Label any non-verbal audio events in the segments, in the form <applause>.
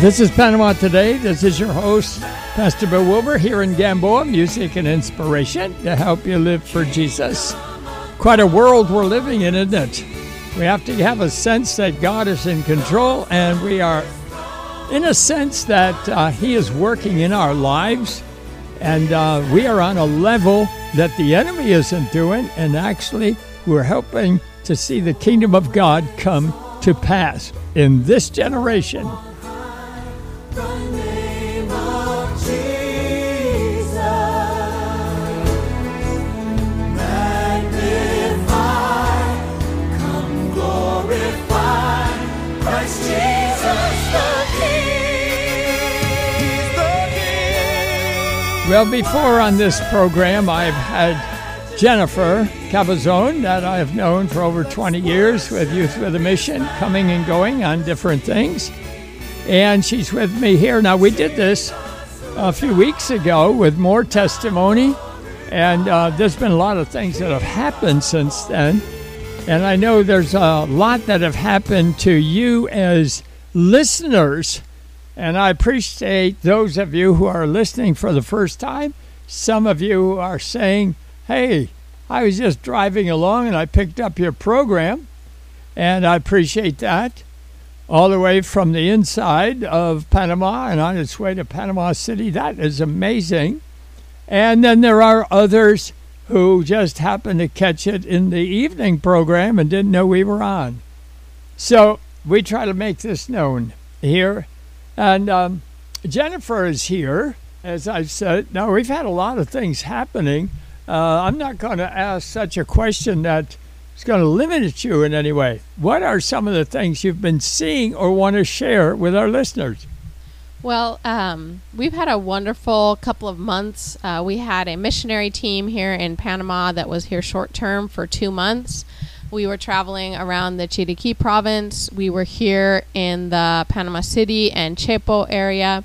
This is Panama Today. This is your host, Pastor Bill Wilbur, here in Gamboa, music and inspiration to help you live for Jesus. Quite a world we're living in, isn't it? We have to have a sense that God is in control, and we are, in a sense, that uh, He is working in our lives, and uh, we are on a level that the enemy isn't doing, and actually, we're helping to see the kingdom of God come to pass in this generation. Well, before on this program, I've had Jennifer Cabazon, that I have known for over 20 years with Youth with a Mission, coming and going on different things. And she's with me here. Now, we did this a few weeks ago with more testimony, and uh, there's been a lot of things that have happened since then. And I know there's a lot that have happened to you as listeners and I appreciate those of you who are listening for the first time. Some of you are saying, hey, I was just driving along and I picked up your program. And I appreciate that. All the way from the inside of Panama and on its way to Panama City. That is amazing. And then there are others who just happened to catch it in the evening program and didn't know we were on. So we try to make this known here and um, Jennifer is here, as I've said. Now, we've had a lot of things happening. Uh, I'm not going to ask such a question that is going to limit you in any way. What are some of the things you've been seeing or want to share with our listeners? Well, um, we've had a wonderful couple of months. Uh, we had a missionary team here in Panama that was here short term for two months. We were traveling around the Chiriquí province. We were here in the Panama City and Chepo area.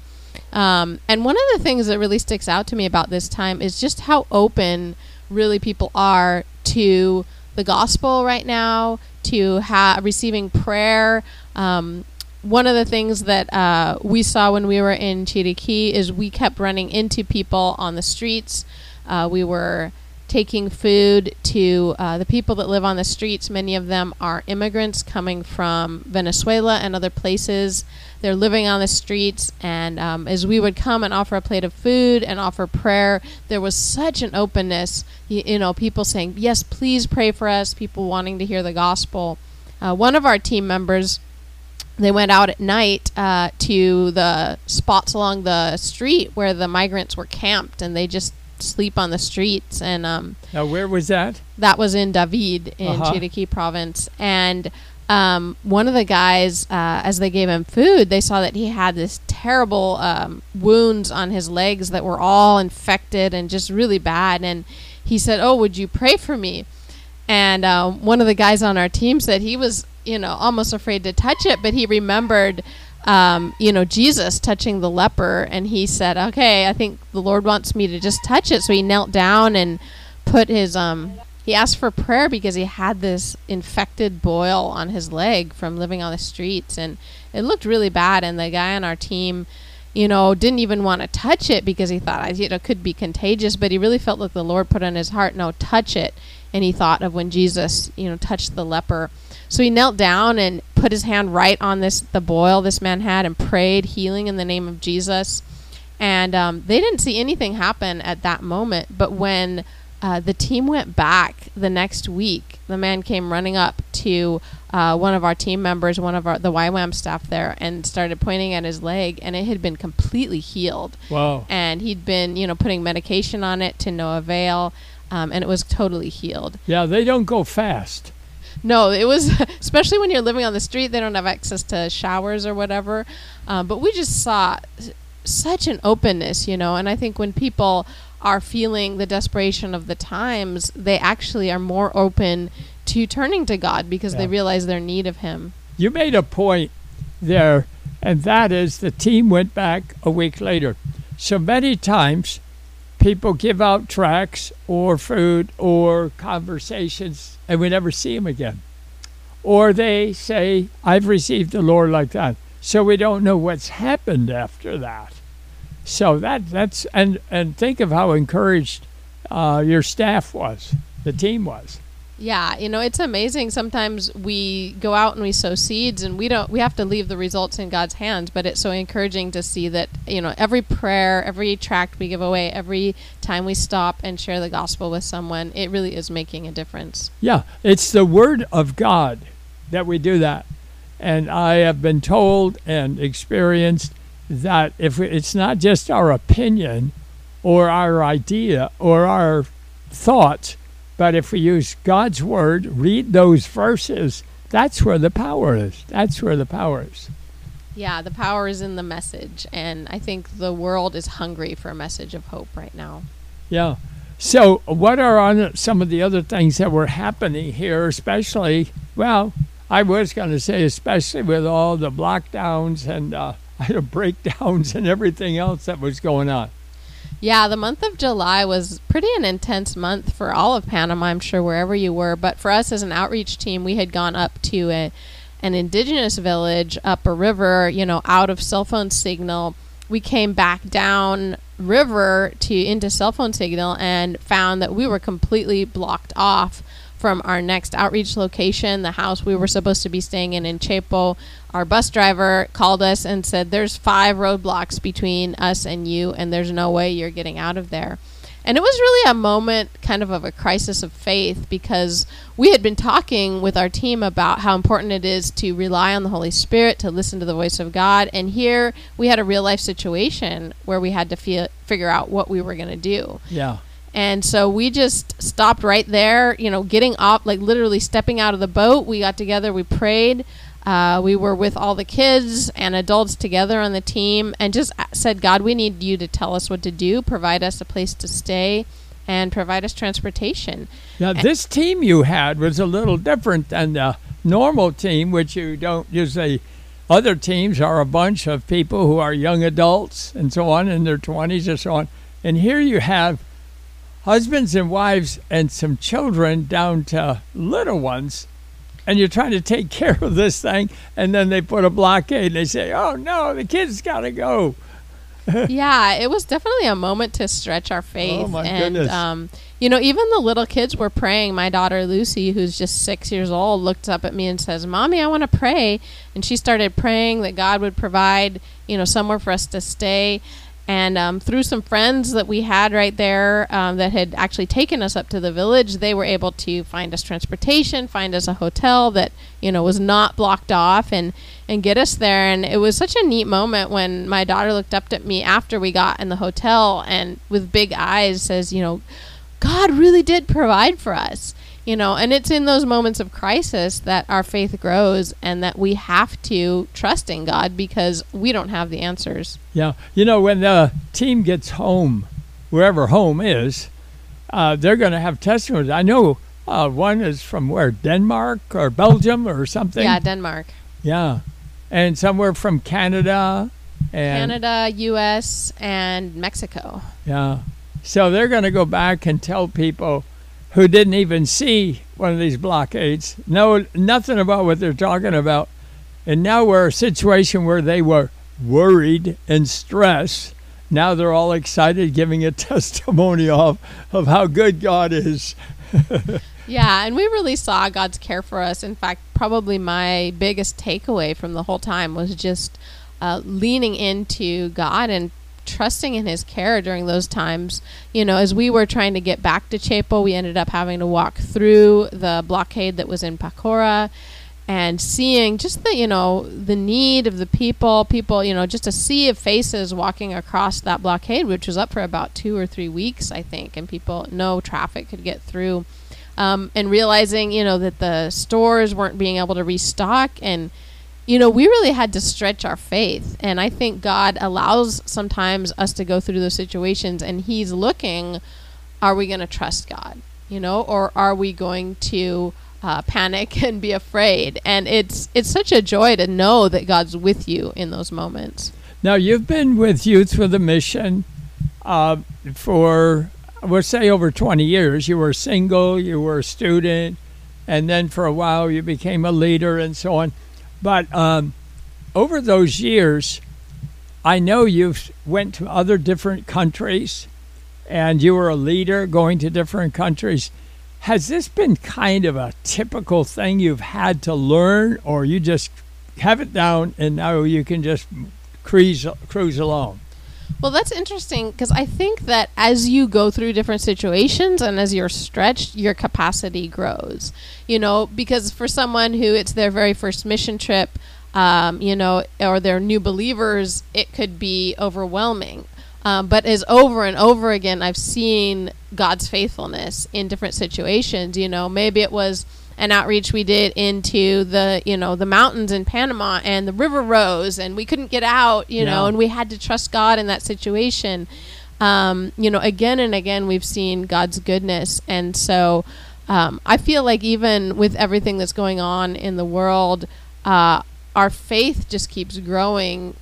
Um, and one of the things that really sticks out to me about this time is just how open really people are to the gospel right now, to ha- receiving prayer. Um, one of the things that uh, we saw when we were in Chiriquí is we kept running into people on the streets. Uh, we were taking food to uh, the people that live on the streets. Many of them are immigrants coming from Venezuela and other places. They're living on the streets, and um, as we would come and offer a plate of food and offer prayer, there was such an openness. You, you know, people saying, "Yes, please pray for us." People wanting to hear the gospel. Uh, one of our team members they went out at night uh, to the spots along the street where the migrants were camped, and they just sleep on the streets. And um, now, where was that? That was in David in uh-huh. Chiriquí province. And um, one of the guys, uh, as they gave him food, they saw that he had this terrible um, wounds on his legs that were all infected and just really bad. And he said, "Oh, would you pray for me?" And uh, one of the guys on our team said he was, you know, almost afraid to touch it, but he remembered um, you know, Jesus touching the leper, and he said, "Okay, I think the Lord wants me to just touch it." So he knelt down and put his um. He asked for prayer because he had this infected boil on his leg from living on the streets, and it looked really bad. And the guy on our team, you know, didn't even want to touch it because he thought you know could be contagious. But he really felt like the Lord put on his heart, "No, touch it." And he thought of when Jesus, you know, touched the leper so he knelt down and put his hand right on this the boil this man had and prayed healing in the name of Jesus. And um, they didn't see anything happen at that moment. But when uh, the team went back the next week, the man came running up to uh, one of our team members, one of our the YWAM staff there, and started pointing at his leg, and it had been completely healed. Wow! And he'd been, you know, putting medication on it to no avail, um, and it was totally healed. Yeah, they don't go fast. No, it was <laughs> especially when you're living on the street. They don't have access to showers or whatever. Um, but we just saw such an openness, you know. And I think when people are feeling the desperation of the times, they actually are more open to turning to God because yeah. they realize their need of Him. You made a point there, and that is the team went back a week later. So many times people give out tracts or food or conversations and we never see them again. Or they say, I've received the Lord like that. so we don't know what's happened after that. So that that's and and think of how encouraged uh, your staff was, the team was. Yeah, you know, it's amazing. Sometimes we go out and we sow seeds and we don't we have to leave the results in God's hands, but it's so encouraging to see that, you know, every prayer, every tract we give away, every time we stop and share the gospel with someone, it really is making a difference. Yeah, it's the word of God that we do that. And I have been told and experienced that if it's not just our opinion or our idea or our thoughts, but if we use God's word, read those verses, that's where the power is. That's where the power is. Yeah, the power is in the message. And I think the world is hungry for a message of hope right now. Yeah. So, what are on some of the other things that were happening here, especially, well, I was going to say, especially with all the lockdowns and uh, <laughs> breakdowns and everything else that was going on? Yeah, the month of July was pretty an intense month for all of Panama, I'm sure, wherever you were. But for us as an outreach team, we had gone up to a, an indigenous village up a river, you know, out of cell phone signal. We came back down river to into cell phone signal and found that we were completely blocked off from our next outreach location, the house we were supposed to be staying in in Chepo. Our bus driver called us and said, There's five roadblocks between us and you, and there's no way you're getting out of there. And it was really a moment kind of of a crisis of faith because we had been talking with our team about how important it is to rely on the Holy Spirit, to listen to the voice of God. And here we had a real life situation where we had to feel, figure out what we were going to do. Yeah. And so we just stopped right there, you know, getting off, like literally stepping out of the boat. We got together, we prayed. Uh, we were with all the kids and adults together on the team and just said, God, we need you to tell us what to do, provide us a place to stay, and provide us transportation. Now, and this team you had was a little different than the normal team, which you don't usually. Other teams are a bunch of people who are young adults and so on in their 20s or so on. And here you have husbands and wives and some children down to little ones and you're trying to take <laughs> care of this thing and then they put a blockade and they say oh no the kids got to go <laughs> yeah it was definitely a moment to stretch our faith oh my and goodness. Um, you know even the little kids were praying my daughter lucy who's just six years old looked up at me and says mommy i want to pray and she started praying that god would provide you know somewhere for us to stay and um, through some friends that we had right there um, that had actually taken us up to the village, they were able to find us transportation, find us a hotel that you know was not blocked off, and and get us there. And it was such a neat moment when my daughter looked up at me after we got in the hotel and with big eyes says, you know, God really did provide for us you know and it's in those moments of crisis that our faith grows and that we have to trust in god because we don't have the answers. Yeah you know when the team gets home wherever home is uh, they're going to have testimonies. I know uh, one is from where denmark or belgium or something? Yeah denmark. Yeah and somewhere from canada and canada us and mexico. Yeah so they're going to go back and tell people who didn't even see one of these blockades, know nothing about what they're talking about. And now we're a situation where they were worried and stressed. Now they're all excited, giving a <laughs> testimony of, of how good God is. <laughs> yeah, and we really saw God's care for us. In fact, probably my biggest takeaway from the whole time was just uh, leaning into God and trusting in his care during those times. You know, as we were trying to get back to Chepo, we ended up having to walk through the blockade that was in Pacora and seeing just the, you know, the need of the people, people, you know, just a sea of faces walking across that blockade, which was up for about two or three weeks, I think, and people, no traffic could get through. Um, and realizing, you know, that the stores weren't being able to restock and you know, we really had to stretch our faith. And I think God allows sometimes us to go through those situations and He's looking, are we going to trust God? You know, or are we going to uh, panic <laughs> and be afraid? And it's it's such a joy to know that God's with you in those moments. Now you've been with Youth with the Mission uh, for we'll say over 20 years. You were single, you were a student, and then for a while you became a leader and so on. But um, over those years, I know you've went to other different countries, and you were a leader going to different countries. Has this been kind of a typical thing you've had to learn, or you just have it down and now you can just cruise cruise along? Well, that's interesting because I think that as you go through different situations and as you're stretched, your capacity grows. You know, because for someone who it's their very first mission trip, um, you know, or they're new believers, it could be overwhelming. Um, but as over and over again, I've seen God's faithfulness in different situations. You know, maybe it was an outreach we did into the you know the mountains in Panama and the river rose and we couldn't get out you yeah. know and we had to trust God in that situation um, you know again and again we've seen God's goodness and so um, I feel like even with everything that's going on in the world uh, our faith just keeps growing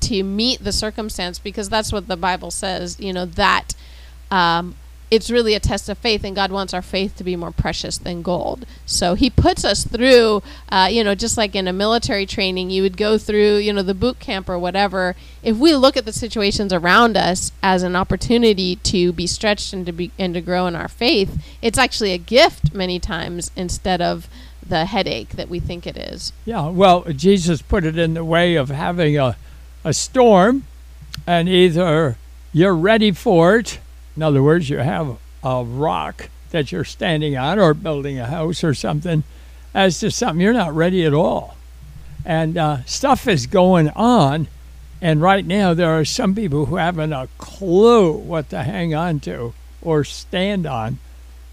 to meet the circumstance because that's what the Bible says you know that um, it's really a test of faith, and God wants our faith to be more precious than gold. So He puts us through, uh, you know, just like in a military training, you would go through, you know, the boot camp or whatever. If we look at the situations around us as an opportunity to be stretched and to be and to grow in our faith, it's actually a gift many times instead of the headache that we think it is. Yeah, well, Jesus put it in the way of having a a storm, and either you're ready for it in other words, you have a rock that you're standing on or building a house or something as to something you're not ready at all. And uh, stuff is going on. And right now, there are some people who haven't a clue what to hang on to or stand on.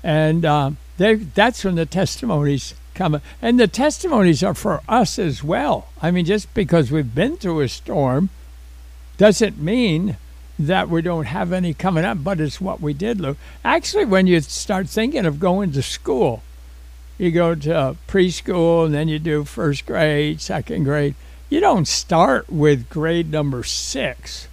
And uh, that's when the testimonies come. And the testimonies are for us as well. I mean, just because we've been through a storm doesn't mean that we don't have any coming up, but it's what we did, Lou. Actually, when you start thinking of going to school, you go to preschool and then you do first grade, second grade. You don't start with grade number six.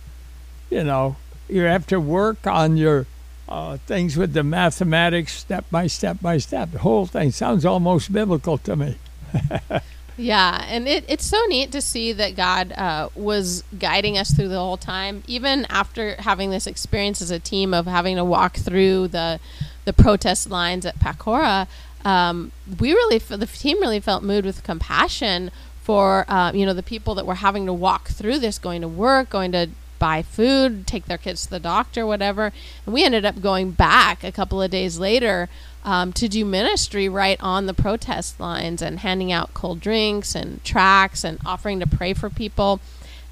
You know, you have to work on your uh, things with the mathematics step by step by step. The whole thing sounds almost biblical to me. <laughs> Yeah, and it, it's so neat to see that God uh, was guiding us through the whole time, even after having this experience as a team of having to walk through the the protest lines at Pacora. Um, we really, the team really felt moved with compassion for uh, you know the people that were having to walk through this, going to work, going to buy food, take their kids to the doctor, whatever. And we ended up going back a couple of days later um, to do ministry right on the protest lines and handing out cold drinks and tracts and offering to pray for people.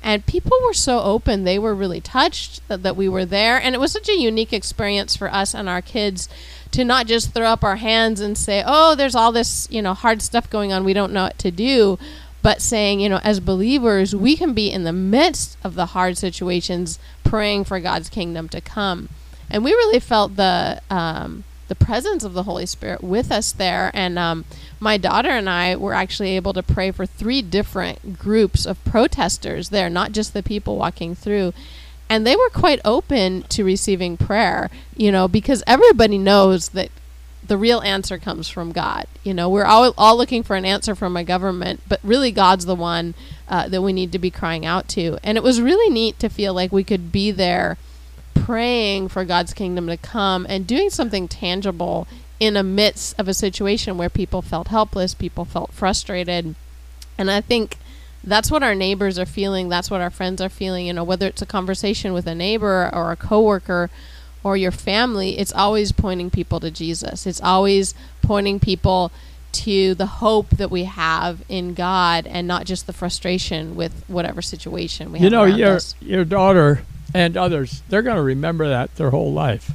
And people were so open, they were really touched that, that we were there. And it was such a unique experience for us and our kids to not just throw up our hands and say, oh, there's all this, you know, hard stuff going on, we don't know what to do but saying, you know, as believers, we can be in the midst of the hard situations praying for God's kingdom to come. And we really felt the um, the presence of the Holy Spirit with us there. And um, my daughter and I were actually able to pray for three different groups of protesters there, not just the people walking through. And they were quite open to receiving prayer, you know, because everybody knows that the real answer comes from God. You know, we're all, all looking for an answer from a government, but really God's the one uh, that we need to be crying out to. And it was really neat to feel like we could be there praying for God's kingdom to come and doing something tangible in a midst of a situation where people felt helpless, people felt frustrated. And I think that's what our neighbors are feeling, that's what our friends are feeling, you know, whether it's a conversation with a neighbor or a coworker or your family, it's always pointing people to Jesus. It's always pointing people to the hope that we have in God and not just the frustration with whatever situation we you have. You know, your us. your daughter and others, they're going to remember that their whole life.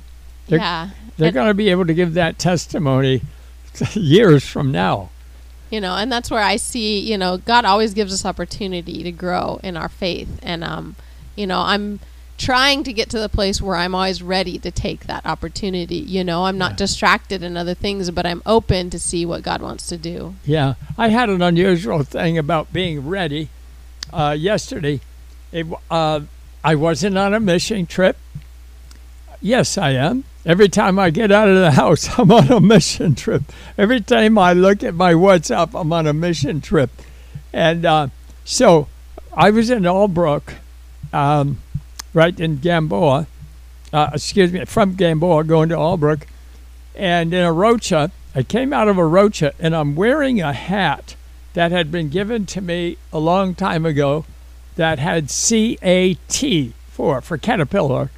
They're, yeah. They're going to be able to give that testimony <laughs> years from now. You know, and that's where I see, you know, God always gives us opportunity to grow in our faith and um you know, I'm trying to get to the place where I'm always ready to take that opportunity. You know, I'm not yeah. distracted in other things, but I'm open to see what God wants to do. Yeah. I had an unusual thing about being ready uh, yesterday. It, uh, I wasn't on a mission trip. Yes, I am. Every time I get out of the house, <laughs> I'm on a mission trip. Every time I look at my WhatsApp, I'm on a mission trip. And uh, so I was in Albrook, um, right in Gamboa. Uh, excuse me, from Gamboa going to Albrook, and in Arrocha, I came out of Arrocha, and I'm wearing a hat that had been given to me a long time ago, that had C A T for for caterpillar,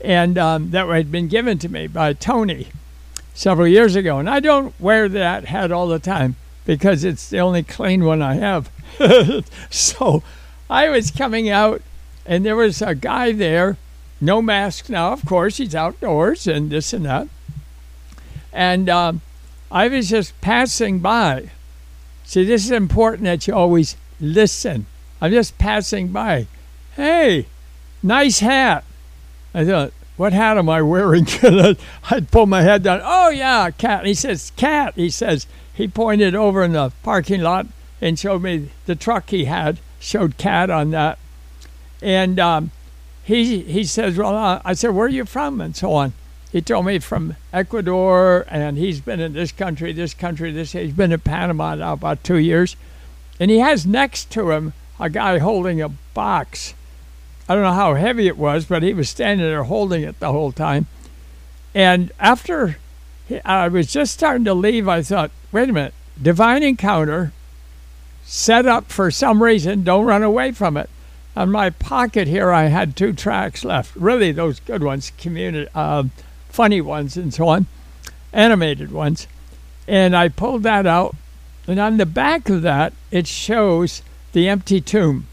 and um, that had been given to me by Tony several years ago. And I don't wear that hat all the time because it's the only clean one I have. <laughs> so I was coming out, and there was a guy there, no mask now, of course, he's outdoors and this and that. And um, I was just passing by. See, this is important that you always listen. I'm just passing by. Hey, nice hat. I thought, what hat am I wearing? <laughs> I'd pull my head down. Oh, yeah, cat. He says, cat. He says, he pointed over in the parking lot and showed me the truck he had, showed cat on that. And um, he, he says, well, uh, I said, where are you from? And so on. He told me from Ecuador, and he's been in this country, this country, this. He's been in Panama now about two years. And he has next to him a guy holding a box I don't know how heavy it was, but he was standing there holding it the whole time. And after I was just starting to leave, I thought, wait a minute, divine encounter set up for some reason, don't run away from it. On my pocket here, I had two tracks left, really those good ones, community, uh, funny ones, and so on, animated ones. And I pulled that out, and on the back of that, it shows the empty tomb.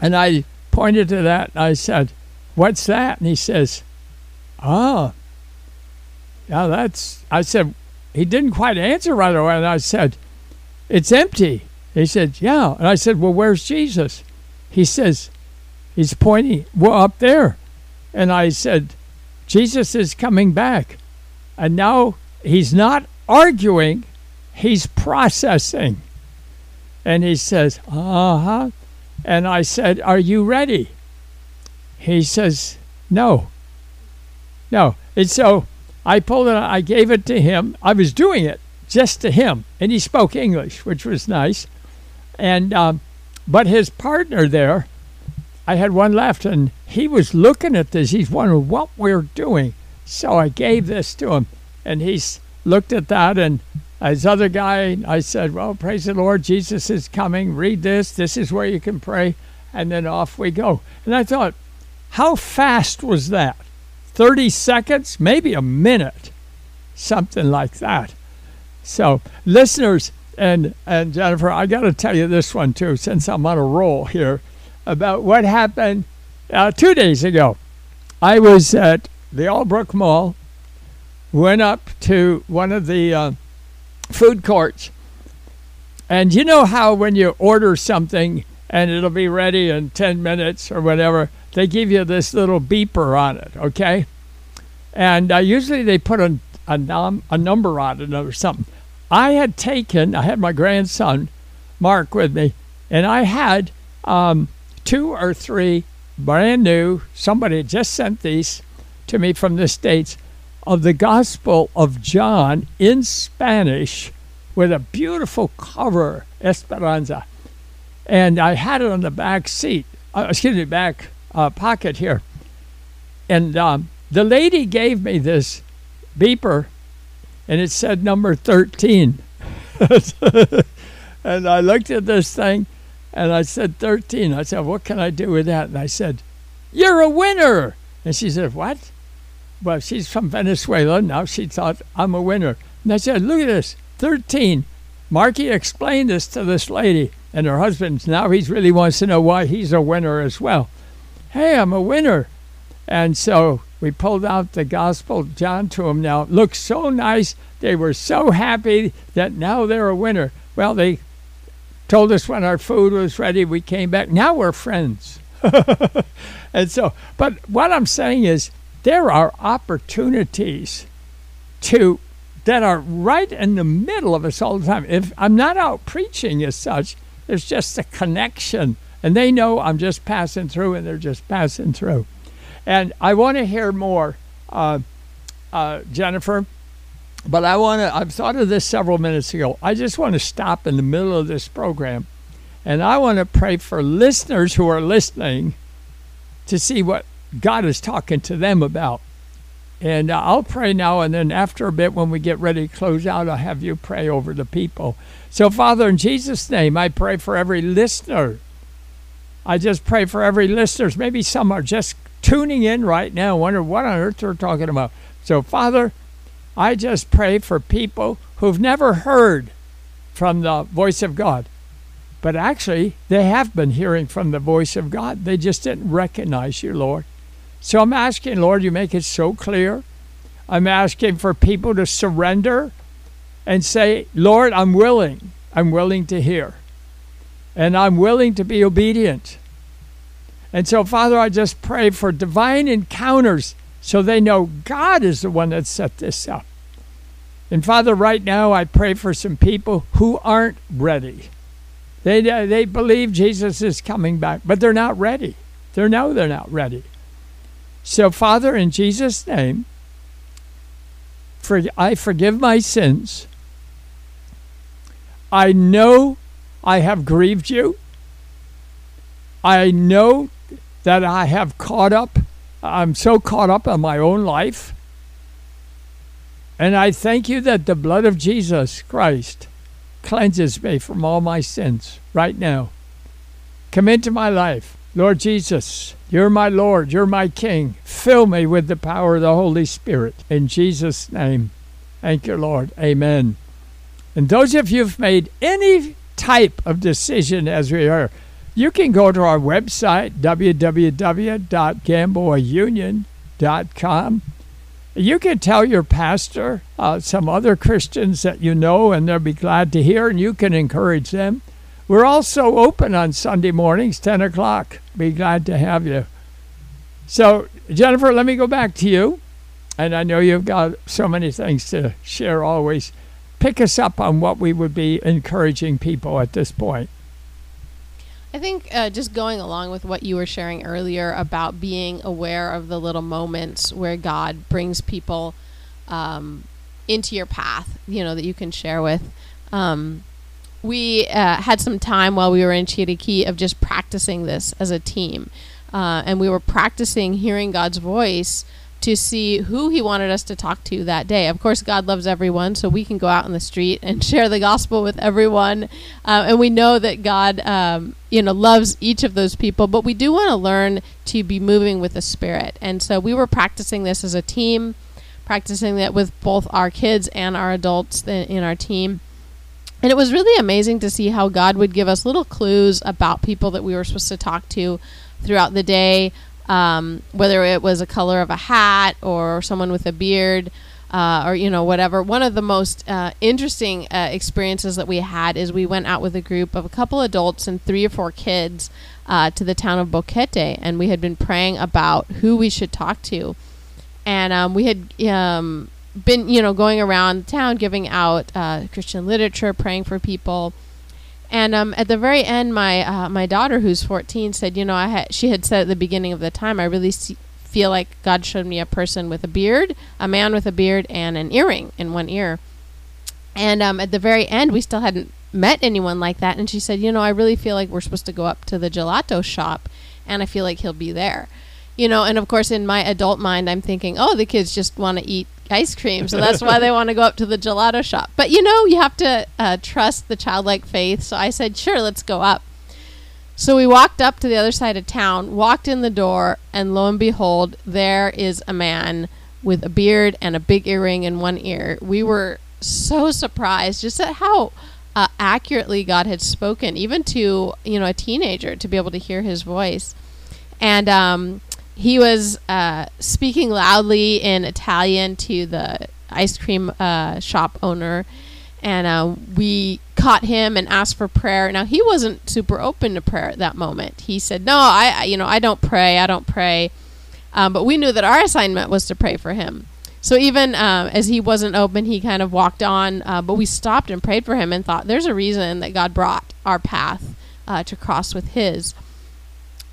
And I pointed to that and I said, What's that? And he says, Oh, yeah, that's. I said, He didn't quite answer right away. And I said, It's empty. He said, Yeah. And I said, Well, where's Jesus? He says, He's pointing, well, up there. And I said, Jesus is coming back. And now he's not arguing, he's processing. And he says, Uh huh. And I said, Are you ready? He says, No. No. And so I pulled it, I gave it to him. I was doing it just to him. And he spoke English, which was nice. And, um, but his partner there, I had one left, and he was looking at this. He's wondering what we're doing. So I gave this to him, and he's looked at that and this other guy, I said, Well, praise the Lord, Jesus is coming. Read this. This is where you can pray. And then off we go. And I thought, how fast was that? 30 seconds? Maybe a minute. Something like that. So, listeners and, and Jennifer, I got to tell you this one too, since I'm on a roll here, about what happened uh, two days ago. I was at the Albrook Mall, went up to one of the uh, food courts. And you know how when you order something and it'll be ready in 10 minutes or whatever, they give you this little beeper on it, okay? And uh, usually they put a, a, num- a number on it or something. I had taken, I had my grandson, Mark, with me, and I had um, two or three brand new, somebody just sent these to me from the States of the Gospel of John in Spanish with a beautiful cover, Esperanza. And I had it on the back seat, uh, excuse me, back uh, pocket here. And um, the lady gave me this beeper, and it said number 13. <laughs> and I looked at this thing, and I said 13. I said, What can I do with that? And I said, You're a winner. And she said, What? Well, she's from Venezuela. Now she thought, I'm a winner. And I said, look at this, 13. Marky explained this to this lady and her husband. Now he really wants to know why he's a winner as well. Hey, I'm a winner. And so we pulled out the Gospel John to him now. It looked so nice. They were so happy that now they're a winner. Well, they told us when our food was ready. We came back. Now we're friends. <laughs> and so, but what I'm saying is, there are opportunities to that are right in the middle of us all the time. If I'm not out preaching as such, there's just a connection, and they know I'm just passing through, and they're just passing through. And I want to hear more, uh, uh, Jennifer. But I want to. I've thought of this several minutes ago. I just want to stop in the middle of this program, And I want to pray for listeners who are listening to see what God is talking to them about. And uh, I'll pray now, and then after a bit, when we get ready to close out, I'll have you pray over the people. So, Father, in Jesus' name, I pray for every listener. I just pray for every listener. Maybe some are just tuning in right now, wonder what on earth they're talking about. So, Father, I just pray for people who've never heard from the voice of God. But actually, they have been hearing from the voice of God. They just didn't recognize you, Lord. So I'm asking, Lord, you make it so clear. I'm asking for people to surrender and say, Lord, I'm willing. I'm willing to hear. And I'm willing to be obedient. And so, Father, I just pray for divine encounters so they know God is the one that set this up. And Father, right now, I pray for some people who aren't ready. They, they believe Jesus is coming back, but they're not ready. They know they're not ready. So, Father, in Jesus' name, for, I forgive my sins. I know I have grieved you. I know that I have caught up. I'm so caught up in my own life. And I thank you that the blood of Jesus Christ cleanses me from all my sins right now. Come into my life. Lord Jesus, you're my Lord, you're my King. Fill me with the power of the Holy Spirit. In Jesus' name. Thank you, Lord. Amen. And those of you who've made any type of decision as we are, you can go to our website, www.gamboaunion.com. You can tell your pastor, uh, some other Christians that you know, and they'll be glad to hear, and you can encourage them. We're also open on Sunday mornings, 10 o'clock. Be glad to have you. So, Jennifer, let me go back to you. And I know you've got so many things to share always. Pick us up on what we would be encouraging people at this point. I think uh, just going along with what you were sharing earlier about being aware of the little moments where God brings people um, into your path, you know, that you can share with. Um, we uh, had some time while we were in Chiriquí of just practicing this as a team. Uh, and we were practicing hearing God's voice to see who he wanted us to talk to that day. Of course, God loves everyone, so we can go out in the street <laughs> and share the gospel with everyone. Uh, and we know that God, um, you know, loves each of those people. But we do want to learn to be moving with the Spirit. And so we were practicing this as a team, practicing that with both our kids and our adults in our team. And it was really amazing to see how God would give us little clues about people that we were supposed to talk to throughout the day um, whether it was a color of a hat or someone with a beard. Uh, or you know whatever. One of the most uh, interesting uh, experiences that we had is we went out with a group of a couple adults and three or four kids uh, to the town of Boquete, and we had been praying about who we should talk to, and um, we had um, been you know going around town giving out uh, Christian literature, praying for people. And um, at the very end, my uh, my daughter, who's 14, said, you know, I had she had said at the beginning of the time, I really see, feel like God showed me a person with a beard, a man with a beard, and an earring in one ear. And um, at the very end, we still hadn't met anyone like that. And she said, you know, I really feel like we're supposed to go up to the gelato shop, and I feel like he'll be there. You know, and of course, in my adult mind, I'm thinking, oh, the kids just want to eat ice cream, so that's why <laughs> they want to go up to the gelato shop. But you know, you have to uh, trust the childlike faith. So I said, sure, let's go up. So we walked up to the other side of town, walked in the door, and lo and behold, there is a man with a beard and a big earring in one ear. We were so surprised just at how uh, accurately God had spoken, even to you know a teenager, to be able to hear His voice. And um, he was uh, speaking loudly in Italian to the ice cream uh, shop owner, and uh, we caught him and asked for prayer. Now he wasn't super open to prayer at that moment. He said, "No, I, you know, I don't pray. I don't pray." Um, but we knew that our assignment was to pray for him. So even uh, as he wasn't open, he kind of walked on. Uh, but we stopped and prayed for him and thought, "There's a reason that God brought our path uh, to cross with His."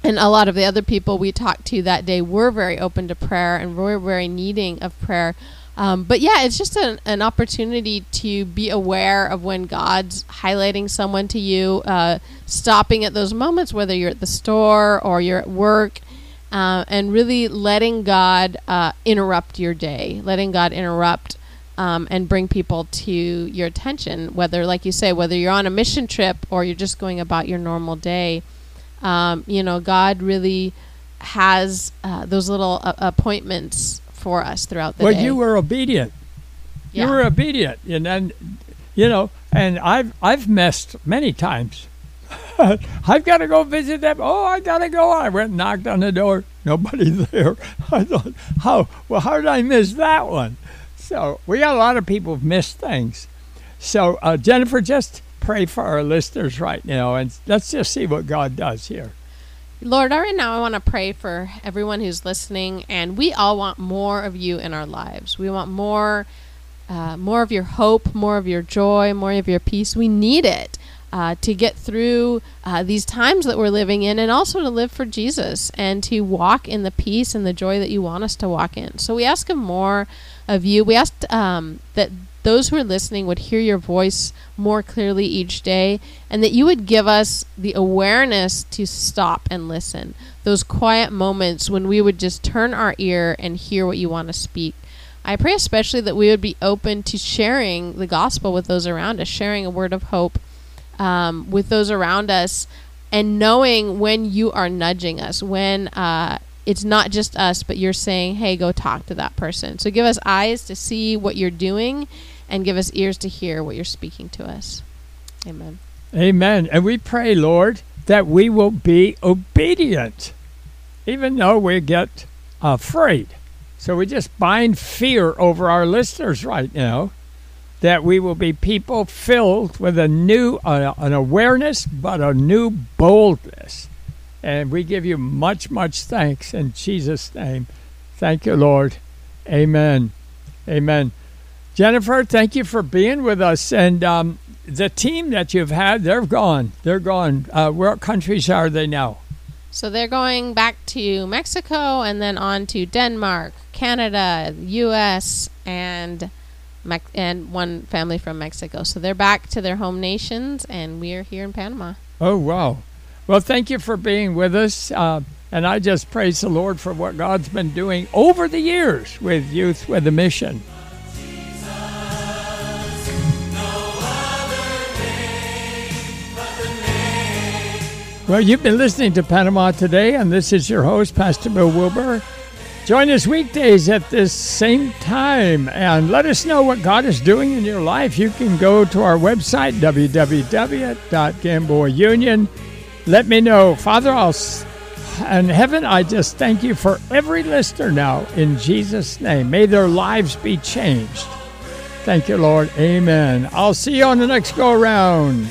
And a lot of the other people we talked to that day were very open to prayer and were very needing of prayer. Um, but yeah, it's just an, an opportunity to be aware of when God's highlighting someone to you, uh, stopping at those moments, whether you're at the store or you're at work, uh, and really letting God uh, interrupt your day, letting God interrupt um, and bring people to your attention, whether, like you say, whether you're on a mission trip or you're just going about your normal day. Um, you know, God really has uh, those little uh, appointments for us throughout the well, day. Well, you were obedient. Yeah. You were obedient, and then, you know, and I've I've messed many times. <laughs> I've got to go visit them. Oh, I got to go. I went and knocked on the door. Nobody <laughs> there. I thought, how well, how did I miss that one? So we got a lot of people who've missed things. So uh, Jennifer, just pray for our listeners right now, and let's just see what God does here. Lord, right now I want to pray for everyone who's listening, and we all want more of you in our lives. We want more, uh, more of your hope, more of your joy, more of your peace. We need it uh, to get through uh, these times that we're living in, and also to live for Jesus and to walk in the peace and the joy that you want us to walk in. So we ask of more of you. We ask um, that those who are listening would hear your voice more clearly each day, and that you would give us the awareness to stop and listen. Those quiet moments when we would just turn our ear and hear what you want to speak. I pray especially that we would be open to sharing the gospel with those around us, sharing a word of hope um, with those around us, and knowing when you are nudging us, when uh, it's not just us, but you're saying, hey, go talk to that person. So give us eyes to see what you're doing and give us ears to hear what you're speaking to us. Amen. Amen. And we pray, Lord, that we will be obedient, even though we get afraid. So we just bind fear over our listeners right now, that we will be people filled with a new, uh, an awareness, but a new boldness. And we give you much, much thanks in Jesus' name. Thank you, Lord. Amen. Amen. Jennifer, thank you for being with us. And um, the team that you've had, they're gone. They're gone. Uh, what countries are they now? So they're going back to Mexico and then on to Denmark, Canada, U.S., and and one family from Mexico. So they're back to their home nations, and we are here in Panama. Oh wow! Well, thank you for being with us. Uh, and I just praise the Lord for what God's been doing over the years with Youth with a Mission. Well, you've been listening to Panama Today, and this is your host, Pastor Bill Wilbur. Join us weekdays at this same time and let us know what God is doing in your life. You can go to our website, www.gamboaunion. Let me know. Father, I'll, in heaven, I just thank you for every listener now in Jesus' name. May their lives be changed. Thank you, Lord. Amen. I'll see you on the next go around.